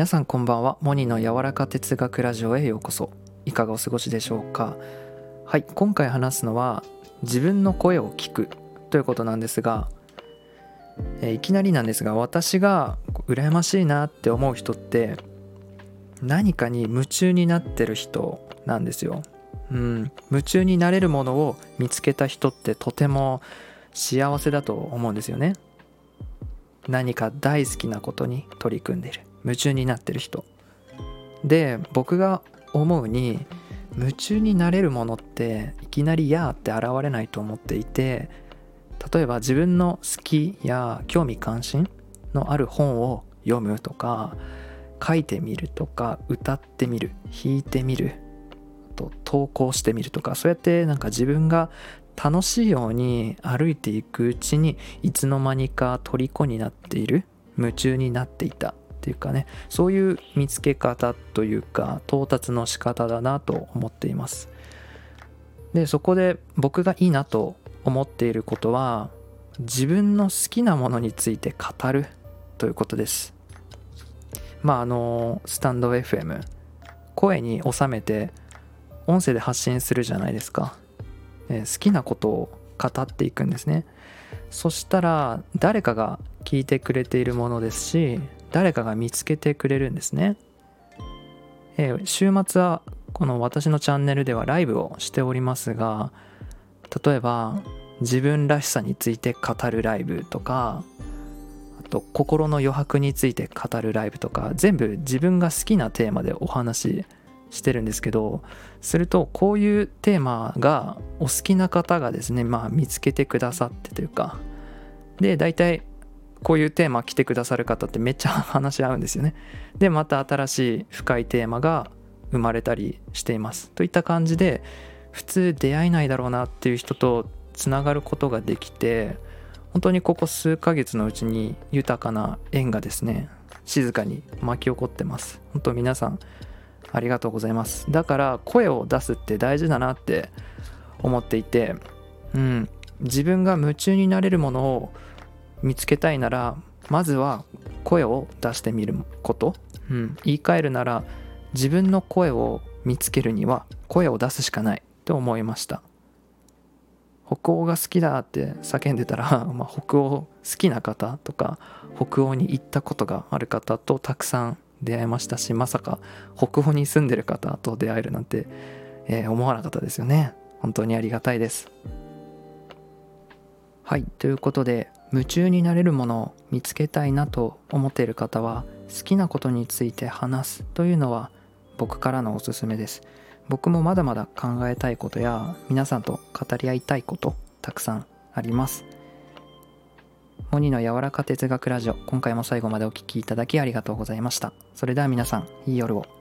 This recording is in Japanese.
皆さんこんばんは。モニの柔らか哲学ラジオへようこそ。いかがお過ごしでしょうか。はい今回話すのは自分の声を聞くということなんですが、えー、いきなりなんですが私が羨ましいなって思う人って何かに夢中になってる人なんですよ。うん。夢中になれるものを見つけた人ってとても幸せだと思うんですよね。何か大好きなことに取り組んでいる。夢中になってる人。で僕が思うに夢中になれるものっていきなり「やー」って現れないと思っていて例えば自分の好きや興味関心のある本を読むとか書いてみるとか歌ってみる弾いてみると投稿してみるとかそうやってなんか自分が楽しいように歩いていくうちにいつの間にか虜になっている夢中になっていた。っていうかねそういう見つけ方というか到達の仕方だなと思っています。でそこで僕がいいなと思っていることは自分の好きなものについて語るということです。まああのスタンド FM 声に収めて音声で発信するじゃないですか、え好きなことを語っていくんですね。そしたら誰かが聞いてくれているものですし誰かが見つけてくれるんですね。えー、週末はこの私のチャンネルではライブをしておりますが例えば自分らしさについて語るライブとかあと心の余白について語るライブとか全部自分が好きなテーマでお話ししてるんですけどするとこういうテーマがお好きな方がですねまあ見つけてくださってというかで大体こういうテーマ来てくださる方ってめっちゃ話し合うんですよね。でまた新しい深いテーマが生まれたりしています。といった感じで普通出会えないだろうなっていう人とつながることができて本当にここ数ヶ月のうちに豊かな縁がですね静かに巻き起こってます。本当皆さんありがとうございます。だから声を出すって大事だなって思っていて、うん、自分が夢中になれるものを見つけたいならまずは声を出してみること、うん、言い換えるなら自分の声を見つけるには声を出すしかない。と思いました。北欧が好きだって叫んでたら、まあ、北欧好きな方とか北欧に行ったことがある方とたくさん出会いましたしまさか北欧に住んでる方と出会えるなんて、えー、思わなかったですよね。本当にありがたいです。はい。ということで夢中になれるものを見つけたいなと思っている方は好きなことについて話すというのは僕からのおすすめです。僕もまだまだ考えたいことや皆さんと語り合いたいことたくさんあります。モニの柔らか哲学ラジオ今回も最後までお聴きいただきありがとうございました。それでは皆さんいい夜を。